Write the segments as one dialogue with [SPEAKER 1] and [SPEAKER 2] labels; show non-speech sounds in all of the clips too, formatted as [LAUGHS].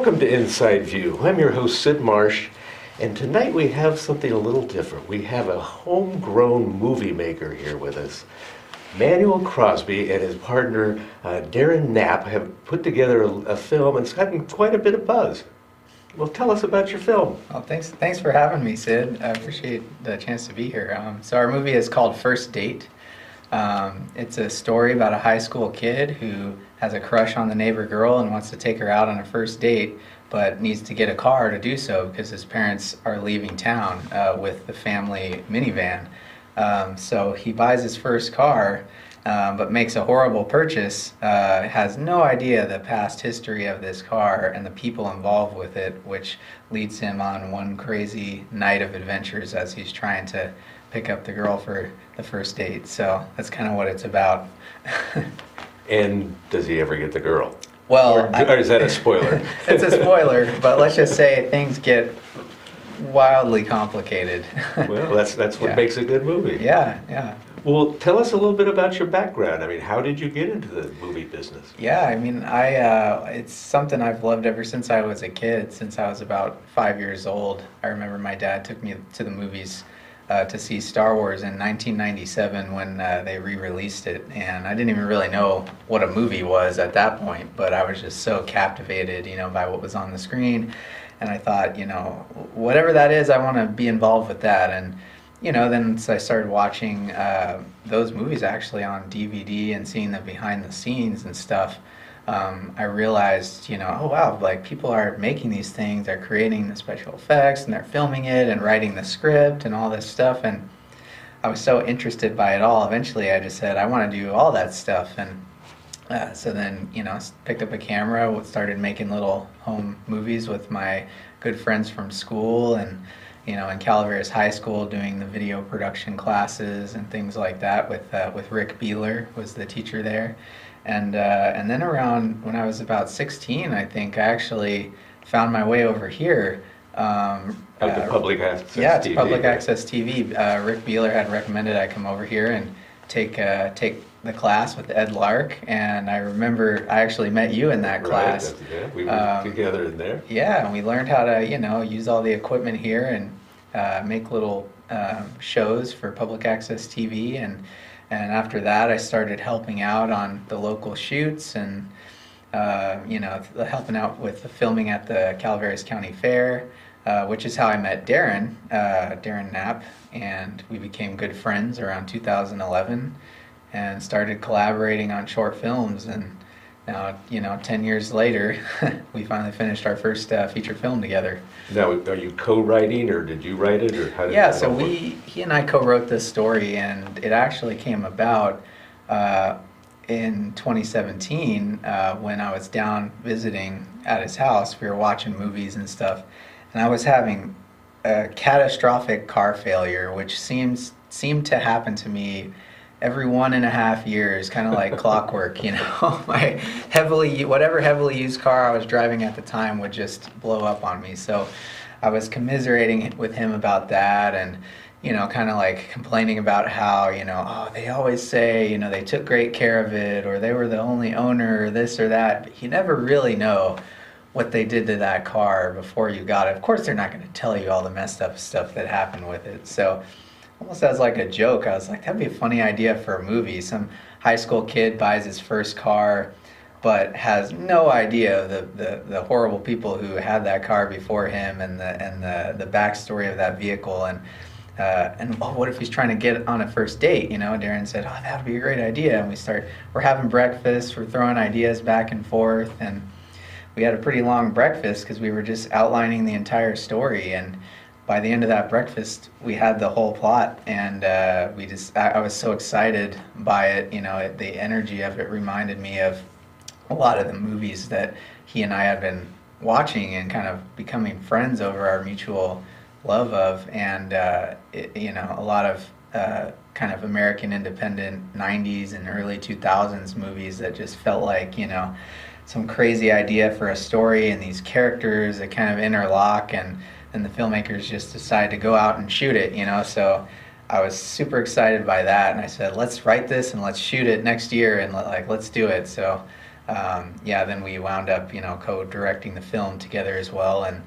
[SPEAKER 1] Welcome to Inside View. I'm your host, Sid Marsh, and tonight we have something a little different. We have a homegrown movie maker here with us. Manuel Crosby and his partner uh, Darren Knapp have put together a, a film and it's gotten quite a bit of buzz. Well, tell us about your film.
[SPEAKER 2] Well, thanks, thanks for having me, Sid. I appreciate the chance to be here. Um, so our movie is called First Date. Um, it's a story about a high school kid who has a crush on the neighbor girl and wants to take her out on a first date, but needs to get a car to do so because his parents are leaving town uh, with the family minivan. Um, so he buys his first car, um, but makes a horrible purchase. Uh, has no idea the past history of this car and the people involved with it, which leads him on one crazy night of adventures as he's trying to pick up the girl for the first date. So that's kind of what it's about. [LAUGHS]
[SPEAKER 1] And does he ever get the girl?
[SPEAKER 2] well,
[SPEAKER 1] Or, or is that a spoiler? [LAUGHS]
[SPEAKER 2] it's a spoiler, but let's just say things get wildly complicated.
[SPEAKER 1] well, that's that's what [LAUGHS]
[SPEAKER 2] Yeah.
[SPEAKER 1] makes a good movie.
[SPEAKER 2] yeah, yeah.
[SPEAKER 1] Well, tell us a little bit about your background. I mean, how did you get into the movie business?
[SPEAKER 2] Yeah, I mean, I uh, it's something I've loved ever since I was a kid. Since I was about five years old, I remember my dad took me to the movies uh, to see Star Wars in 1997 when uh, they re-released it, and I didn't even really know what a movie was at that point. But I was just so captivated, you know, by what was on the screen, and I thought, you know, whatever that is, I want to be involved with that, and you know, then so I started watching uh, those movies actually on DVD and seeing the behind the scenes and stuff. Um, I realized, you know, oh wow, like people are making these things, they're creating the special effects and they're filming it and writing the script and all this stuff. And I was so interested by it all. Eventually, I just said, I want to do all that stuff. And uh, so then, you know, picked up a camera, started making little home movies with my good friends from school and, you know, in Calaveras High School doing the video production classes and things like that with, uh, with Rick Beeler was the teacher there. And, uh, and then around when I was about 16, I think I actually found my way over here. Um,
[SPEAKER 1] to
[SPEAKER 2] uh,
[SPEAKER 1] public access
[SPEAKER 2] yeah, it's
[SPEAKER 1] TV,
[SPEAKER 2] public
[SPEAKER 1] right?
[SPEAKER 2] access TV. Uh, Rick Beeler had recommended I come over here and take uh, take the class with Ed Lark, and I remember I actually met you in that class.
[SPEAKER 1] yeah, we were
[SPEAKER 2] Um,
[SPEAKER 1] together in there.
[SPEAKER 2] Yeah, and we learned how to you know use all the equipment here and uh, make little um, shows for public access TV, and and after that I started helping out on the local shoots and uh, you know, helping out with the filming at the Calaveras County Fair, uh, which is how I met Darren, uh, Darren Knapp, and we became good friends around 2011 and started collaborating on short films. And now, you know, 10 years later, [LAUGHS] we finally finished our first uh, feature film together.
[SPEAKER 1] Now, are you co-writing, or did you write it, or how did
[SPEAKER 2] Yeah, so
[SPEAKER 1] work?
[SPEAKER 2] we, he and I co-wrote this story, and it actually came about uh, in 2017 uh, when I was down visiting at his house. We were watching movies and stuff, and I was having a catastrophic car failure, which seems seemed to happen to me every one and a half years, kind of like clockwork. You know, [LAUGHS] my heavily whatever heavily used car I was driving at the time would just blow up on me. So I was commiserating with him about that and you know kind of like complaining about how you know oh they always say you know they took great care of it or they were the only owner or this or that but you never really know what they did to that car before you got it of course they're not going to tell you all the messed up stuff that happened with it so almost as like a joke i was like that'd be a funny idea for a movie some high school kid buys his first car but has no idea the, the, the horrible people who had that car before him and the and the, the backstory of that vehicle and uh, and oh, what if he's trying to get on a first date? You know, Darren said, "Oh, that would be a great idea." And we start, we're having breakfast, we're throwing ideas back and forth, and we had a pretty long breakfast because we were just outlining the entire story. And by the end of that breakfast, we had the whole plot, and uh, we just, I, I was so excited by it. You know, it, the energy of it reminded me of a lot of the movies that he and I had been watching and kind of becoming friends over our mutual love of, and uh, it, you know, a lot of uh, kind of American independent '90s and early 2000s movies that just felt like you know some crazy idea for a story and these characters that kind of interlock and and the filmmakers just decide to go out and shoot it you know so I was super excited by that, and I said, "Let's write this and let's shoot it next year, and let, like let's do it." So um, yeah, then we wound up, you know, co-directing the film together as well, and.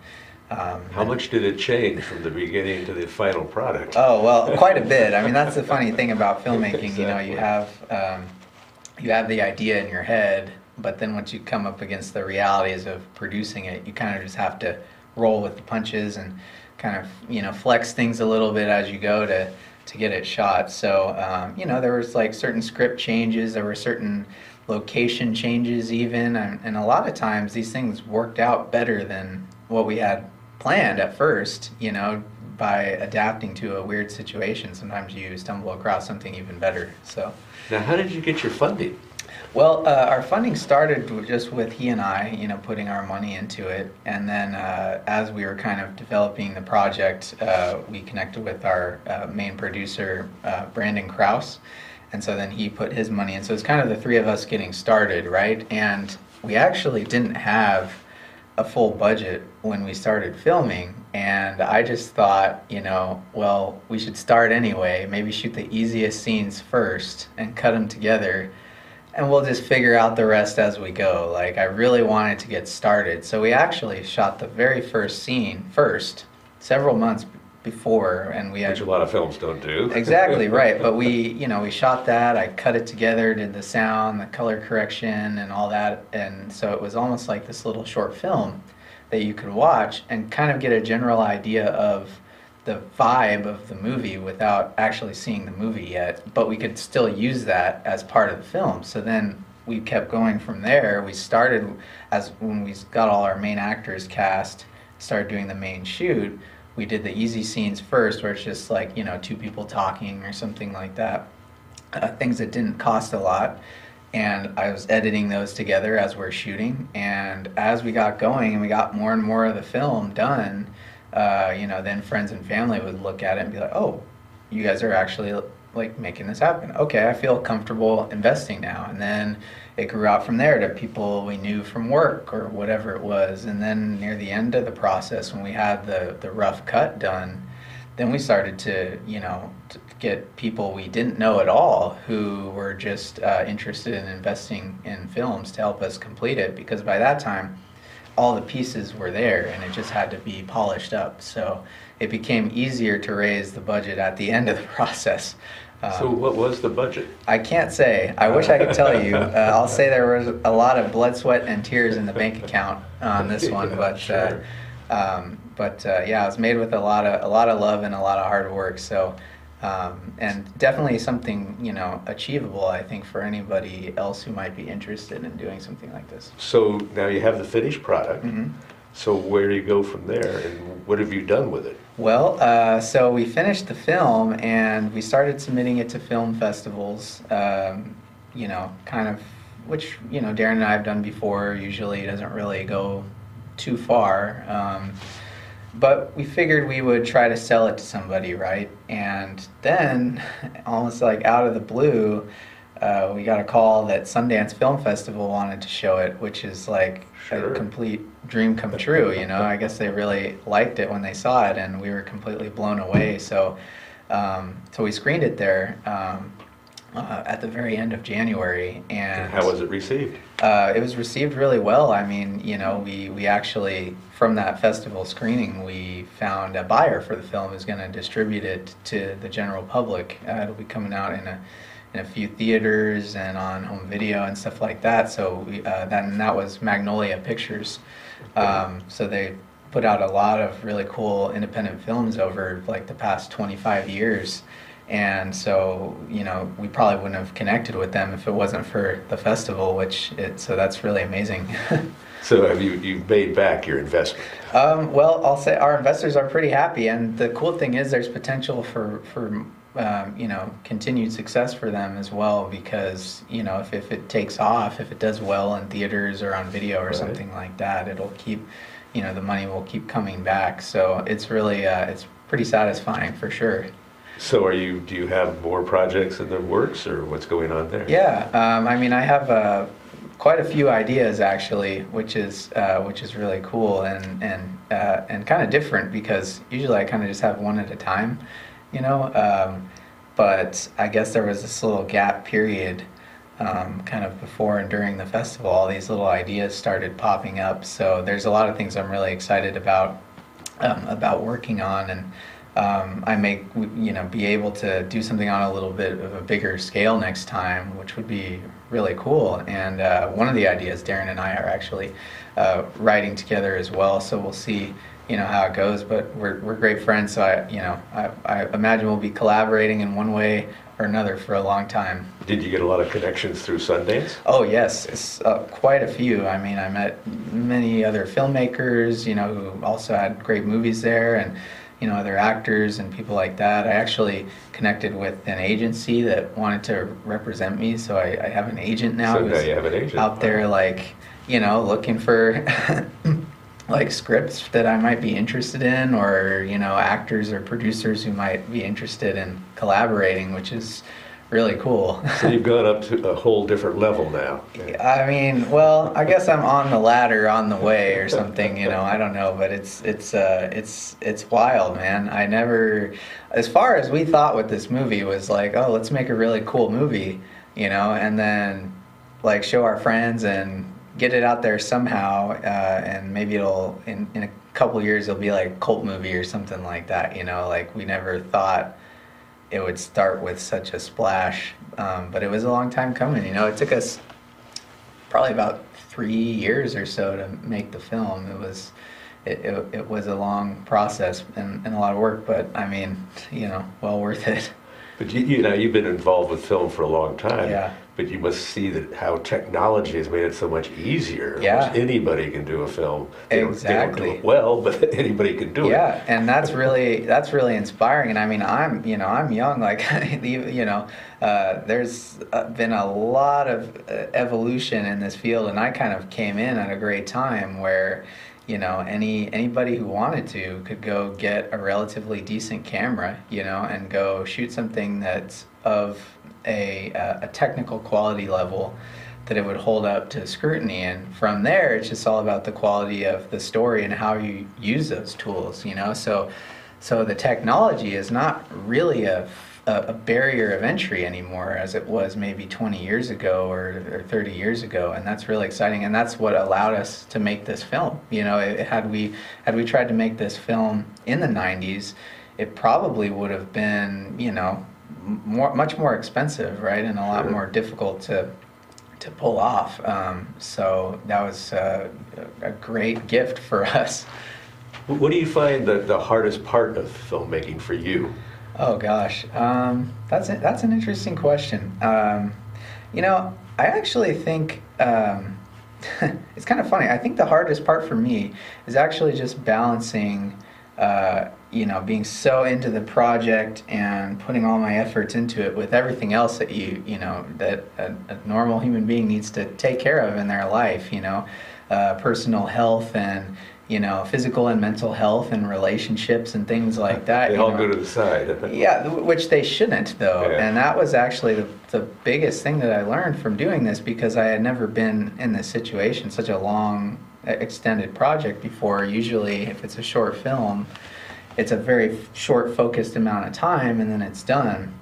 [SPEAKER 2] Um,
[SPEAKER 1] How much did it change from the beginning to the final product?
[SPEAKER 2] Oh well, quite a bit. I mean, that's the funny [LAUGHS] thing about filmmaking. You know, you have um, you have the idea in your head, but then once you come up against the realities of producing it, you kind of just have to roll with the punches and kind of you know flex things a little bit as you go to to get it shot. So um, you know, there was like certain script changes. There were certain location changes even and, and a lot of times these things worked out better than what we had planned at first you know by adapting to a weird situation sometimes you stumble across something even better so
[SPEAKER 1] Now, how did you get your funding?
[SPEAKER 2] Well uh, our funding started just with he and i you know putting our money into it. And then uh, as we were kind of developing the project uh, we connected with our uh, main producer uh, brandon kraus and so then he put his money in. So it's kind of the three of us getting started right? And we actually didn't have a full budget when we started filming. And i just thought you know well we should start anyway. Maybe shoot the easiest scenes first and cut them together and we'll just figure out the rest as we go. Like i really wanted to get started. So we actually shot the very first scene first several months before and we had
[SPEAKER 1] Which a lot of films don't do. [LAUGHS]
[SPEAKER 2] exactly right. But we you know we shot that. I cut it together did the sound the color correction and all that. And so it was almost like this little short film that you could watch and kind of get a general idea of the vibe of the movie without actually seeing the movie yet but we could still use that as part of the film. So then we kept going from there. We started as when we got all our main actors cast started doing the main shoot we did the easy scenes first where it's just like you know two people talking or something like that uh, things that didn't cost a lot. And i was editing those together as we're shooting. And as we got going and we got more and more of the film done uh, you know then friends and family would look at it and be like oh you guys are actually like making this happen. Okay i feel comfortable investing now. And then it grew out from there to people we knew from work or whatever it was. And then near the end of the process when we had the the rough cut done then we started to you know to get people we didn't know at all who were just uh, interested in investing in films to help us complete it. Because by that time all the pieces were there and it just had to be polished up so it became easier to raise the budget at the end of the [LAUGHS] process
[SPEAKER 1] So
[SPEAKER 2] Um,
[SPEAKER 1] what was the budget?
[SPEAKER 2] I can't say. I wish I could tell you. [LAUGHS] Uh, I'll say there was a lot of blood, sweat, and tears in the bank account on this one, [LAUGHS]
[SPEAKER 1] Yeah,
[SPEAKER 2] but
[SPEAKER 1] sure.
[SPEAKER 2] uh, um, but uh, yeah, it was made with a lot of a lot of love and a lot of hard work. So. Um, and definitely something you know achievable, I think, for anybody else who might be interested in doing something like this.
[SPEAKER 1] So now you have the finished product.
[SPEAKER 2] hmm
[SPEAKER 1] So where do you go from there and what have you done with it?
[SPEAKER 2] Well, uh, so we finished the film and we started submitting it to film festivals. Um, you know, kind of, which you know Darren and I have done before. Usually, it doesn't really go too far. Um, but we figured we would try to sell it to somebody, right? And then, [LAUGHS] almost like out of the blue, uh, we got a call that Sundance Film Festival wanted to show it, which is like
[SPEAKER 1] Sure.
[SPEAKER 2] a complete dream come true. You know, I guess they really liked it when they saw it, and we were completely blown away. So, um, so we screened it there um, uh, at the very end of January, and
[SPEAKER 1] how was it received?
[SPEAKER 2] uh, it was received really well. I mean, you know, we, we actually, from that festival screening, we found a buyer for the film who's going to distribute it to the general public. Uh, it'll be coming out in a, in a few theaters and on home video and stuff like that. So we, uh, that, and that was Magnolia Pictures. Um, so they put out a lot of really cool independent films over like the past 25 years. And so, you know, we probably wouldn't have connected with them if it wasn't for the festival, which it, so that's really amazing. [LAUGHS]
[SPEAKER 1] So have you, you've made back your investment?
[SPEAKER 2] um, well, I'll say our investors are pretty happy. And the cool thing is there's potential for, for um, you know, continued success for them as well because, you know, if, if it takes off, if it does well in theaters or on video or
[SPEAKER 1] Right.
[SPEAKER 2] something like that, it'll keep, you know, the money will keep coming back. So it's really, uh, it's pretty satisfying for sure.
[SPEAKER 1] So are you, do you have more projects in the works or what's going on there?
[SPEAKER 2] Yeah, um, I mean, I have uh, quite a few ideas actually, which is uh, which is really cool and and uh, and kind of different because usually I kind of just have one at a time, you know. Um, but I guess there was this little gap period um, kind of before and during the festival, all these little ideas started popping up. So there's a lot of things I'm really excited about um, about working on, and um, I may you know be able to do something on a little bit of a bigger scale next time, which would be really cool. And uh, one of the ideas, Darren and I are actually uh, writing together as well. So we'll see you know how it goes. But we're we're great friends, so I you know I, I imagine we'll be collaborating in one way or another for a long time.
[SPEAKER 1] Did you get a lot of connections through Sundance?
[SPEAKER 2] Oh yes, it's uh, quite a few. I mean, I met many other filmmakers, you know, who also had great movies there, and you know, other actors and people like that. I actually connected with an agency that wanted to represent me, so I, I have an agent now.
[SPEAKER 1] So now you have an agent.
[SPEAKER 2] out there, like you know, looking for. [LAUGHS] like scripts that I might be interested in, or you know, actors or producers who might be interested in collaborating, which is really cool.
[SPEAKER 1] So you've gone up to a whole different level now.
[SPEAKER 2] I mean, well, I guess I'm on the ladder, on the way, or something. You know, I don't know, but it's it's uh, it's it's wild, man. I never, as far as we thought with this movie was like, oh, let's make a really cool movie, you know, and then like show our friends and get it out there somehow, uh, and maybe it'll in in a couple years it'll be like a cult movie or something like that. You know, like we never thought it would start with such a splash, um, but it was a long time coming. You know, it took us probably about three years or so to make the film. It was it, it, it was a long process and, and a lot of work, but I mean, you know, well worth it.
[SPEAKER 1] But you, you know, you've been involved with film for a long time.
[SPEAKER 2] Yeah.
[SPEAKER 1] But you must see that how technology has made it so much easier.
[SPEAKER 2] Yeah.
[SPEAKER 1] Anybody can do a film. They don't- They don't do it well, but [LAUGHS] anybody can do it.
[SPEAKER 2] yeah and that's really that's really inspiring and i mean i'm you know i'm young like [LAUGHS] you you know uh, there's uh, been a lot of uh, evolution in this field and i kind of came in at a great time where you know any anybody who wanted to could go get a relatively decent camera you know and go shoot something that's of a, uh, a technical quality level that it would hold up to scrutiny. And from there it's just all about the quality of the story and how you use those tools you know? So so the technology is not really a, a, barrier of entry anymore as it was maybe 20 years ago or, or 30 years ago. And that's really exciting. And that's what allowed us to make this film you know? It, had we had we tried to make this film in the 90s it probably would have been you know more much more expensive right and a lot
[SPEAKER 1] Sure.
[SPEAKER 2] more difficult to to pull off. Um, so that was uh, a great gift for [LAUGHS] us.
[SPEAKER 1] What do you find the, the hardest part of filmmaking for you?
[SPEAKER 2] Oh gosh, um, that's a, that's an interesting question. Um, you know, I actually think um, [LAUGHS] it's kind of funny. I think the hardest part for me is actually just balancing, uh, you know, being so into the project and putting all my efforts into it with everything else that you you know that a, a normal human being needs to take care of in their life. You know, uh, personal health and you know physical and mental health and relationships and things like [LAUGHS] that.
[SPEAKER 1] They all
[SPEAKER 2] know.
[SPEAKER 1] go to the side.
[SPEAKER 2] Yeah, which they shouldn't though,
[SPEAKER 1] Yeah.
[SPEAKER 2] and that was actually the, the biggest thing that I learned from doing this because I had never been in this situation, such a long, extended project before. Usually, if it's a short film, it's a very short, focused amount of time, and then it's done.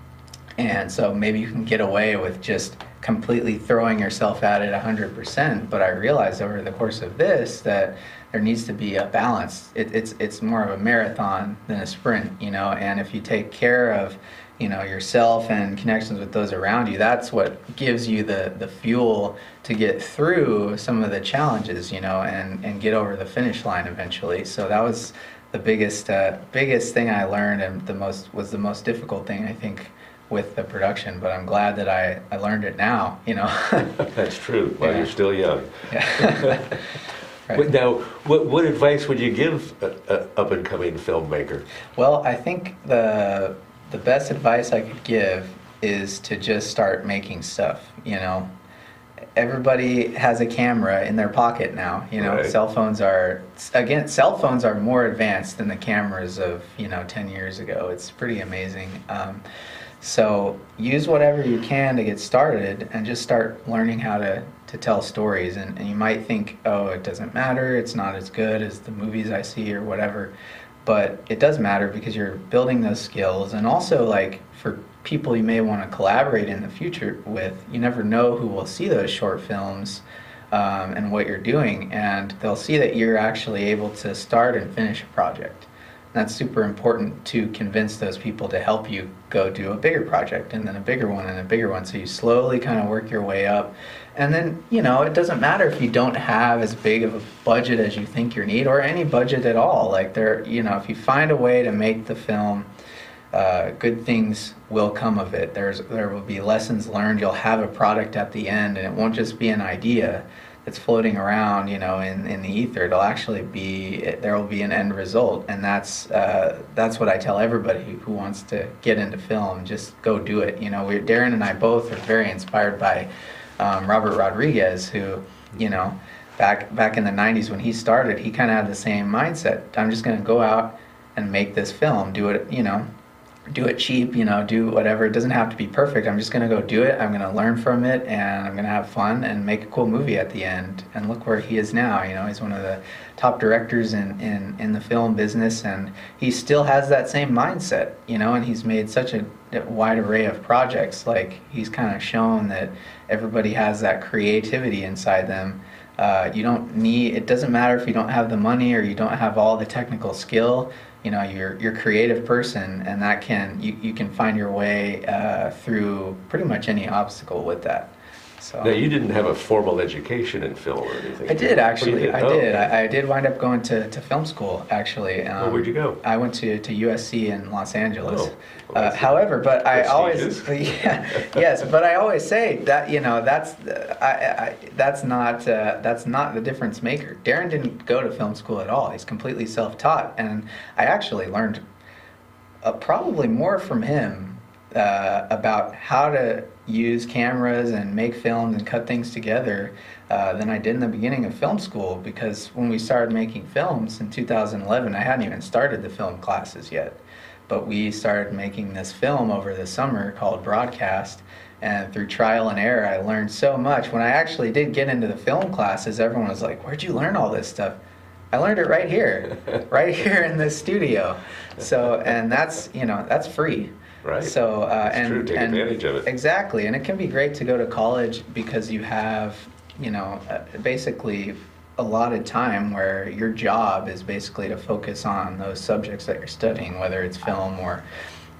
[SPEAKER 2] And so maybe you can get away with just completely throwing yourself at it 100%. But I realized over the course of this that there needs to be a balance. It, it's, it's more of a marathon than a sprint, you know, and if you take care of, you know, yourself and connections with those around you, that's what gives you the, the fuel to get through some of the challenges, you know, and, and get over the finish line eventually. So that was the biggest, uh, biggest thing I learned and the most, was the most difficult thing, I think, with the production, but I'm glad that I, I learned it now, you know. [LAUGHS]
[SPEAKER 1] That's true, while
[SPEAKER 2] Yeah.
[SPEAKER 1] you're still young.
[SPEAKER 2] Yeah. [LAUGHS] Right.
[SPEAKER 1] Now, what, what advice would you give a, a up-and-coming filmmaker?
[SPEAKER 2] Well, I think the the best advice I could give is to just start making stuff, you know. Everybody has a camera in their pocket now, you know.
[SPEAKER 1] Right.
[SPEAKER 2] Cell phones are again, cell phones are more advanced than the cameras of, you know, 10 years ago. It's pretty amazing. Um, so use whatever you can to get started and just start learning how to, to tell stories. And, and you might think, oh, it doesn't matter, it's not as good as the movies I see or whatever. But it does matter because you're building those skills. And also, like, for people you may want to collaborate in the future with, you never know who will see those short films um, and what you're doing, and they'll see that you're actually able to start and finish a project. That's super important to convince those people to help you go do a bigger project and then a bigger one and a bigger one. So you slowly kind of work your way up. And then, you know, it doesn't matter if you don't have as big of a budget as you think you need or any budget at all. Like, there, you know, if you find a way to make the film, uh, good things will come of it. There's, there will be lessons learned. You'll have a product at the end, and it won't just be an idea that's floating around, you know, in, in the ether. It'll actually be there will be an end result, and that's uh, that's what I tell everybody who wants to get into film. Just go do it. You know, we Darren and I both are very inspired by um, Robert Rodriguez, who, you know, back back in the '90s when he started, he kind of had the same mindset. I'm just going to go out and make this film, do it, you know, do it cheap, you know, do whatever. It doesn't have to be perfect. I'm just going to go do it. I'm going to learn from it and I'm going to have fun and make a cool movie at the end. And look where he is now. You know, he's one of the top directors in, in, in the film business and he still has that same mindset, you know, and he's made such a wide array of projects. Like he's kind of shown that everybody has that creativity inside them. Uh, you don't need, it doesn't matter if you don't have the money or you don't have all the technical skill you know you're you're a creative person and that can you, you can find your way uh, through pretty much any obstacle with that so
[SPEAKER 1] Now, you didn't have a formal education in film or anything?
[SPEAKER 2] I did actually.
[SPEAKER 1] you
[SPEAKER 2] I
[SPEAKER 1] Oh,
[SPEAKER 2] did. I, I did wind up going to, to film school actually. Um,
[SPEAKER 1] Well, where'd you go?
[SPEAKER 2] I went to, to USC in Los Angeles.
[SPEAKER 1] Oh, well,
[SPEAKER 2] uh, however, but I always [LAUGHS] yeah, yes, but I always say that you know that's I, I, that's not uh, that's not the difference maker. Darren didn't go to film school at all. He's completely self taught, and I actually learned uh, probably more from him uh, about how to use cameras and make films and cut things together uh, than I did in the beginning of film school because when we started making films in 2011, I hadn't even started the film classes yet. But we started making this film over the summer called Broadcast. And through trial and error, I learned so much. When I actually did get into the film classes, everyone was like, Where'd you learn all this stuff? I learned it right here, [LAUGHS] right here in this studio. So, and that's, you know, that's free.
[SPEAKER 1] Right.
[SPEAKER 2] So, uh, and,
[SPEAKER 1] true, take
[SPEAKER 2] and
[SPEAKER 1] advantage of it.
[SPEAKER 2] Exactly. And it can be great to go to college because you have, you know, uh, basically a lot of time where your job is basically to focus on those subjects that you're studying, whether it's film or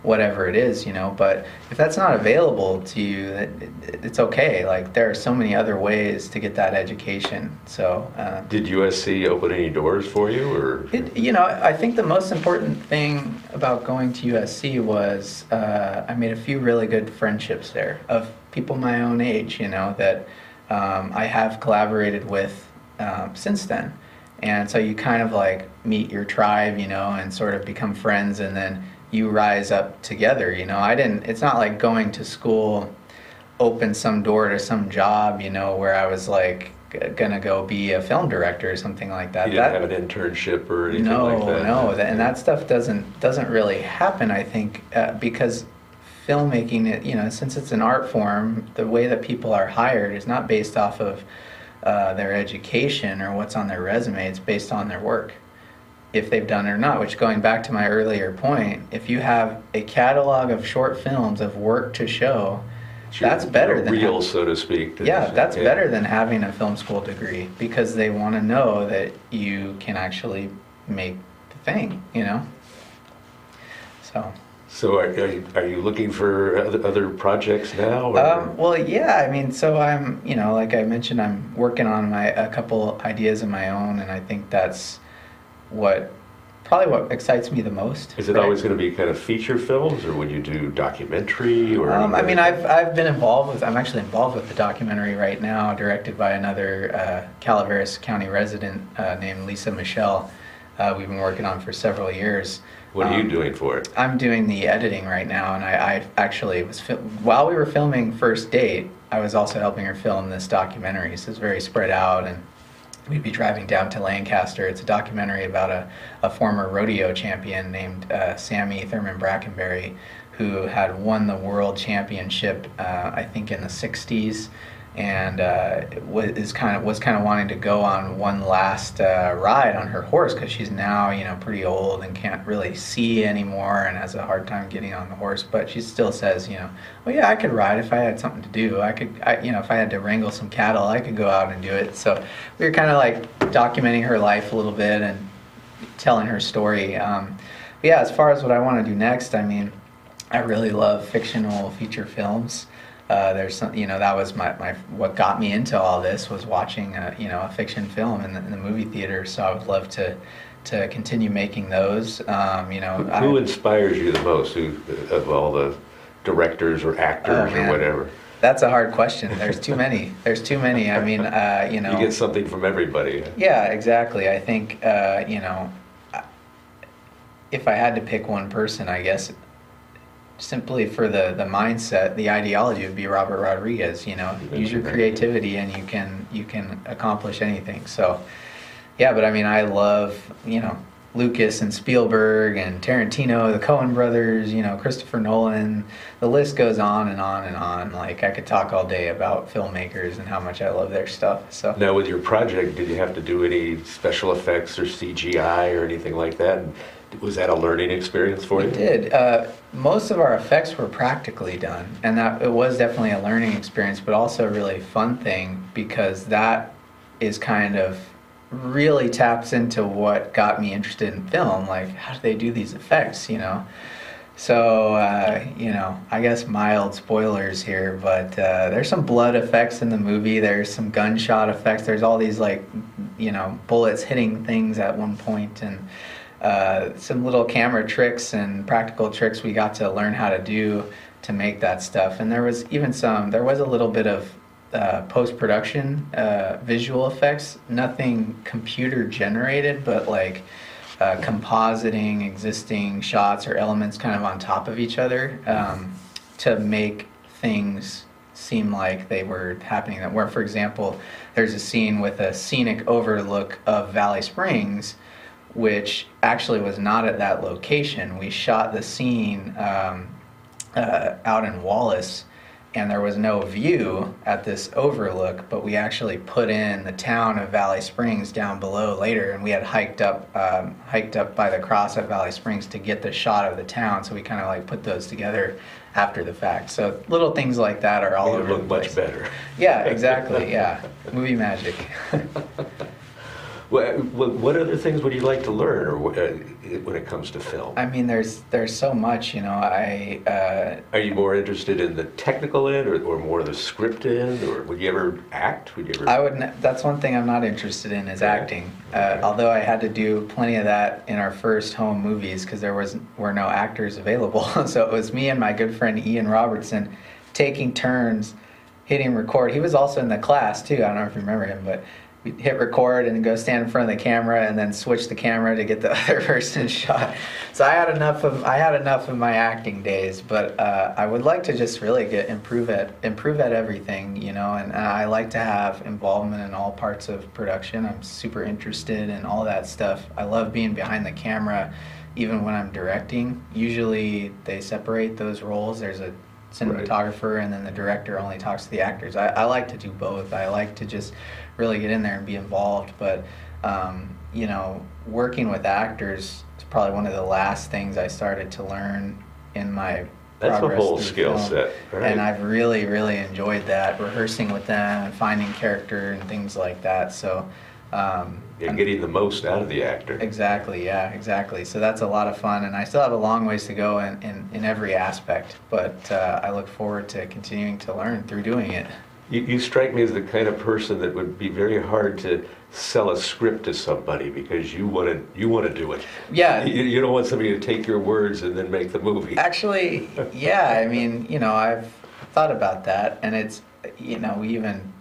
[SPEAKER 2] whatever it is, you know. But if that's not available to you, it, it, it's okay. Like there are so many other ways to get that education. So, uh,
[SPEAKER 1] Did USC open any doors for you, or?
[SPEAKER 2] it, you know, I think the most important thing about going to USC was uh, I made a few really good friendships there of people my own age, you know, that um, I have collaborated with um, since then. And so you kind of like meet your tribe, you know, and sort of become friends, and then you rise up together, you know. I didn't, it's not like going to school opened some door to some job, you know, where I was like gonna go be a film director or something like that.
[SPEAKER 1] You didn't
[SPEAKER 2] That-
[SPEAKER 1] have an internship or anything
[SPEAKER 2] no,
[SPEAKER 1] like that?
[SPEAKER 2] no, tha- and that stuff doesn't doesn't really happen. I think uh, because filmmaking, it you know, since it's an art form, the way that people are hired is not based off of uh, their education or what's on their resume. It's based on their work, if they've done it or not. Which, going back to my earlier point, if you have a catalog of short films of work to show, that's better than
[SPEAKER 1] Real,
[SPEAKER 2] ha-
[SPEAKER 1] so to speak. that
[SPEAKER 2] yeah, that's
[SPEAKER 1] yeah.
[SPEAKER 2] better than having a film school degree because they want to know that you can actually make the thing, you know? So,
[SPEAKER 1] So are, are you- are you looking for other, other projects now?
[SPEAKER 2] um, well, yeah, I mean, so I'm, you know, like I mentioned, I'm working on my, a couple ideas of my own, and I think that's what, probably what excites me the most.
[SPEAKER 1] Is it
[SPEAKER 2] right?
[SPEAKER 1] always going to be kind of feature films, or would you do documentary, or?
[SPEAKER 2] Um, I mean, I've, I've been involved with, I'm actually involved with the documentary right now, directed by another uh, Calaveras County resident uh, named Lisa Michelle. Uh, we've been working on for several years.
[SPEAKER 1] What are you
[SPEAKER 2] Um,
[SPEAKER 1] doing for it?
[SPEAKER 2] I'm doing the editing right now, and I, I actually was fil- while we were filming First Date, I was also helping her film this documentary. So it's very spread out, and we'd be driving down to Lancaster. It's a documentary about a, a former rodeo champion named uh, Sammy Thurman Brackenberry, who had won the world championship, uh, I think, in the '60s. And uh, was kind of was kind of wanting to go on one last uh, ride on her horse because she's now you know pretty old and can't really see anymore and has a hard time getting on the horse. But she still says, you know, well, yeah, I could ride if I had something to do. I could, I, you know, if I had to wrangle some cattle, I could go out and do it. So we were kind of like documenting her life a little bit and telling her story. Um, yeah, as far as what I want to do next, I mean, I really love fictional feature films. Uh, there's some, you know, that was my, my what got me into all this was watching a, you know a fiction film in the, in the movie theater. So I would love to to continue making those. Um, you know,
[SPEAKER 1] Who, who
[SPEAKER 2] I-
[SPEAKER 1] inspires you the most? Who of all the directors or actors
[SPEAKER 2] Oh,
[SPEAKER 1] or whatever?
[SPEAKER 2] that's a hard question. There's too many. There's too many. I mean, uh, you know,
[SPEAKER 1] You get something from everybody.
[SPEAKER 2] Yeah, exactly. I think uh, you know, if I had to pick one person, I guess simply for the the mindset, the ideology would be Robert Rodriguez. You know, use your creativity and you can you can accomplish anything. So, yeah, but I mean, I love you know Lucas and Spielberg and Tarantino, the Coen brothers. You know, Christopher Nolan. The list goes on and on and on. Like I could talk all day about filmmakers and how much I love their stuff. So.
[SPEAKER 1] Now, with your project, did you have to do any special effects or CGI or anything like that? Was that a learning experience for you?
[SPEAKER 2] It did. Uh, most of our effects were practically done, and that it was definitely a learning experience, but also a really fun thing because that is kind of really taps into what got me interested in film. Like, how do they do these effects? You know. So uh, you know, I guess mild spoilers here, but uh, there's some blood effects in the movie. There's some gunshot effects. There's all these like, you know, bullets hitting things at one point, and uh, some little camera tricks and practical tricks we got to learn how to do to make that stuff. And there was even some. There was a little bit of uh, post production uh, visual effects. Nothing computer generated, but like uh, compositing existing shots or elements kind of on top of each other um, to make things seem like they were happening. That where, for example, there's a scene with a scenic overlook of Valley Springs, which actually was not at that location. We shot the scene um, uh, out in Wallace, and there was no view at this overlook, but we actually put in the town of Valley Springs down below later, and we had hiked up, um, hiked up by the cross at Valley Springs to get the shot of the town. So we kind of like put those together after the fact. So little things like that are all
[SPEAKER 1] Made it
[SPEAKER 2] over
[SPEAKER 1] look much better.
[SPEAKER 2] Yeah, exactly. Yeah, movie magic. [LAUGHS]
[SPEAKER 1] What what other things would you like to learn or uh, when it comes to film?
[SPEAKER 2] I mean, there's there's so much. You know, I uh,
[SPEAKER 1] Are you more interested in the technical end or, or more the script end? Or would you ever act? Would you ever?
[SPEAKER 2] I would. That's one thing I'm not interested in is
[SPEAKER 1] Okay.
[SPEAKER 2] acting. Uh, although I had to do plenty of that in our first home movies because there was were no actors available. [LAUGHS] so it was me and my good friend Ian Robertson taking turns hitting record. He was also in the class too. I don't know if you remember him, but hit record and go stand in front of the camera and then switch the camera to get the [LAUGHS] other person shot. So I had enough of I had enough of my acting days, but uh, I would like to just really get improve at improve at everything, you know. And, and I like to have involvement in all parts of production. I'm super interested in all that stuff. I love being behind the camera, even when I'm directing. Usually they separate those roles. There's a cinematographer and then the director only talks to the actors. I, I like to do both. I like to just really get in there and be involved. But um, you know, working with actors is probably one of the last things I started to learn in my
[SPEAKER 1] That's a whole skill
[SPEAKER 2] film.
[SPEAKER 1] set, right?
[SPEAKER 2] And I've really, really enjoyed that rehearsing with them and finding character and things like that. So. Um,
[SPEAKER 1] You're getting the most out of the actor.
[SPEAKER 2] Exactly, yeah, exactly. So that's a lot of fun, and I still have a long ways to go in, in, in every aspect, but uh, I look forward to continuing to learn through doing it.
[SPEAKER 1] You, you strike me as the kind of person that would be very hard to sell a script to somebody because you want to you want to do it.
[SPEAKER 2] Yeah.
[SPEAKER 1] You, you don't want somebody to take your words and then make the movie.
[SPEAKER 2] Actually, yeah, I mean, you know, I've thought about that, and it's, you know, we even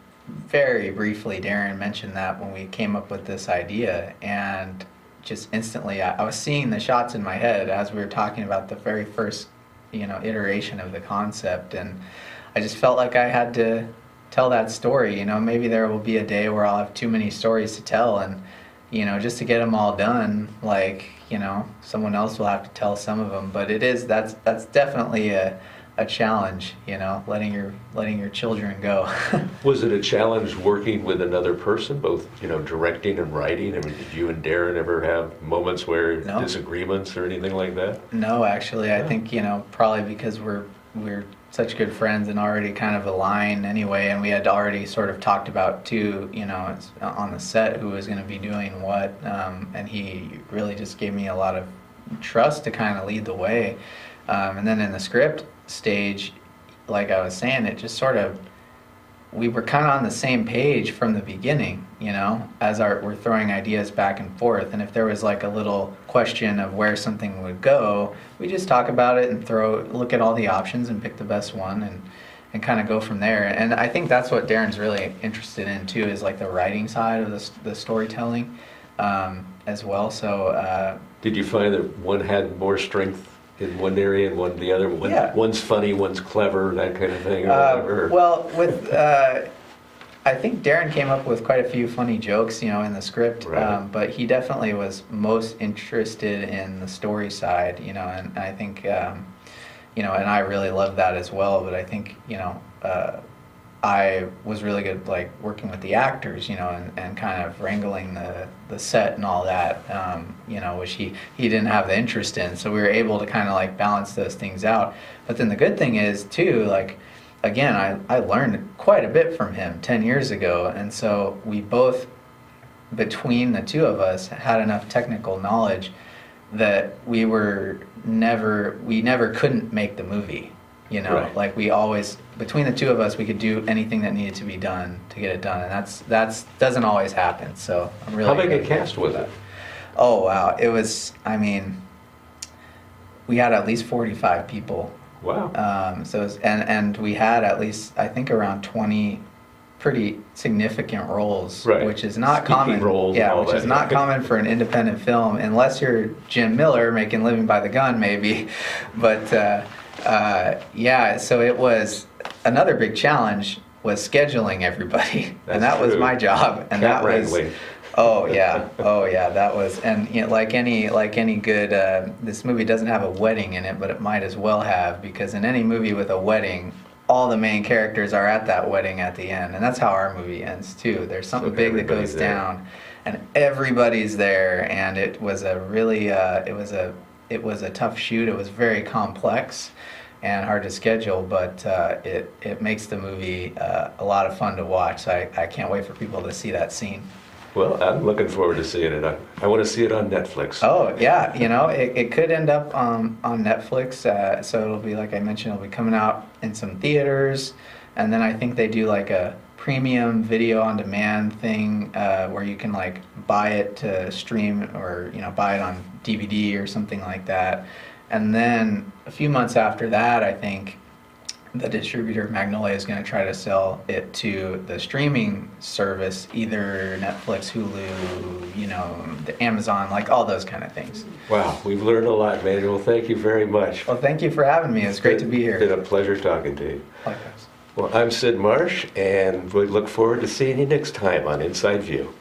[SPEAKER 2] very briefly, Darren mentioned that when we came up with this idea, and just instantly, I, I was seeing the shots in my head as we were talking about the very first, you know, iteration of the concept, and I just felt like I had to tell that story. You know, maybe there will be a day where I'll have too many stories to tell, and you know, just to get them all done, like you know, someone else will have to tell some of them. But it is that's that's definitely a a challenge, you know, letting your letting your children go. [LAUGHS]
[SPEAKER 1] Was it a challenge working with another person, both, you know, directing and writing? I mean, did you and Darren ever have moments where
[SPEAKER 2] No.
[SPEAKER 1] disagreements or anything like that?
[SPEAKER 2] no, actually, I think you know probably because we're we're such good friends and already kind of aligned anyway, and we had already sort of talked about too, you know, it's on the set who was going to be doing what, um, and he really just gave me a lot of trust to kind of lead the way, um, and then in the script stage, like I was saying, it just sort of we were kind of on the same page from the beginning, you know, as our we're throwing ideas back and forth. And if there was like a little question of where something would go, we just talk about it and throw look at all the options and pick the best one and and kind of go from there. And I think that's what Darren's really interested in too is like the writing side of the the storytelling um, as well. So uh,
[SPEAKER 1] Did you find that one had more strength in one area and one the other? One-
[SPEAKER 2] Yeah.
[SPEAKER 1] One's funny, one's clever, that kind of thing, or
[SPEAKER 2] Uh,
[SPEAKER 1] whatever?
[SPEAKER 2] well, with uh, I think Darren came up with quite a few funny jokes, you know, in the script.
[SPEAKER 1] Right.
[SPEAKER 2] Um, but he definitely was most interested in the story side, you know, and, and I think, um, you know, and I really love that as well. But I think, you know, uh, I was really good, like working with the actors, you know, and, and kind of wrangling the, the set and all that, um, you know, which he, he didn't have the interest in. So we were able to kind of like balance those things out. But then the good thing is too, like, again, I, I learned quite a bit from him 10 years ago. And so we both, between the two of us, had enough technical knowledge that we were never, we never couldn't make the movie. You know,
[SPEAKER 1] Right.
[SPEAKER 2] like we always, between the two of us, we could do anything that needed to be done to get it done. And that's, that's, doesn't always happen. So I'm really
[SPEAKER 1] How big a cast was
[SPEAKER 2] that.
[SPEAKER 1] it?
[SPEAKER 2] Oh, wow. It was, I mean, we had at least 45 people
[SPEAKER 1] Wow.
[SPEAKER 2] um, so it's- and and we had at least I think around twenty pretty significant roles,
[SPEAKER 1] Right.
[SPEAKER 2] which is not
[SPEAKER 1] Speaking
[SPEAKER 2] common.
[SPEAKER 1] roles
[SPEAKER 2] yeah, which is not common for an [LAUGHS] independent film, unless you're Jim Miller making Living by the Gun, maybe. [LAUGHS] But uh, uh, yeah, so it was another big challenge was scheduling everybody, [LAUGHS]
[SPEAKER 1] That's
[SPEAKER 2] and that was my job, and
[SPEAKER 1] Cat
[SPEAKER 2] that was.
[SPEAKER 1] wrangling.
[SPEAKER 2] Oh yeah, [LAUGHS] oh yeah, that was, and you know, like any like any good, uh, this movie doesn't have a wedding in it, but it might as well have because in any movie with a wedding, all the main characters are at that wedding at the end, and that's how our movie ends too. There's something
[SPEAKER 1] So
[SPEAKER 2] big that goes
[SPEAKER 1] there.
[SPEAKER 2] down, and everybody's there, and it was a really, uh, it was a, it was a tough shoot. It was very complex and hard to schedule, but uh, it it makes the movie uh, a lot of fun to watch. So I, I can't wait for people to see that scene.
[SPEAKER 1] Well, I'm looking forward to seeing it. I, I want to see it on Netflix.
[SPEAKER 2] Oh yeah, you know it, it could end up um, on Netflix. Uh, so it'll be like I mentioned, it'll be coming out in some theaters, and then I think they do like a premium video on demand thing uh, where you can like buy it to stream or you know buy it on DVD or something like that. And then a few months after that, I think the distributor Magnolia is going to try to sell it to the streaming service, either Netflix, Hulu, you know, the Amazon, like all those kind of things.
[SPEAKER 1] Wow, we've learned a lot, Manuel. Thank you very much.
[SPEAKER 2] Well, thank you for having me. It's great to be here.
[SPEAKER 1] It's been a pleasure talking to you.
[SPEAKER 2] Likewise.
[SPEAKER 1] Well, I'm Sid Marsh, and we look forward to seeing you next time on Inside View.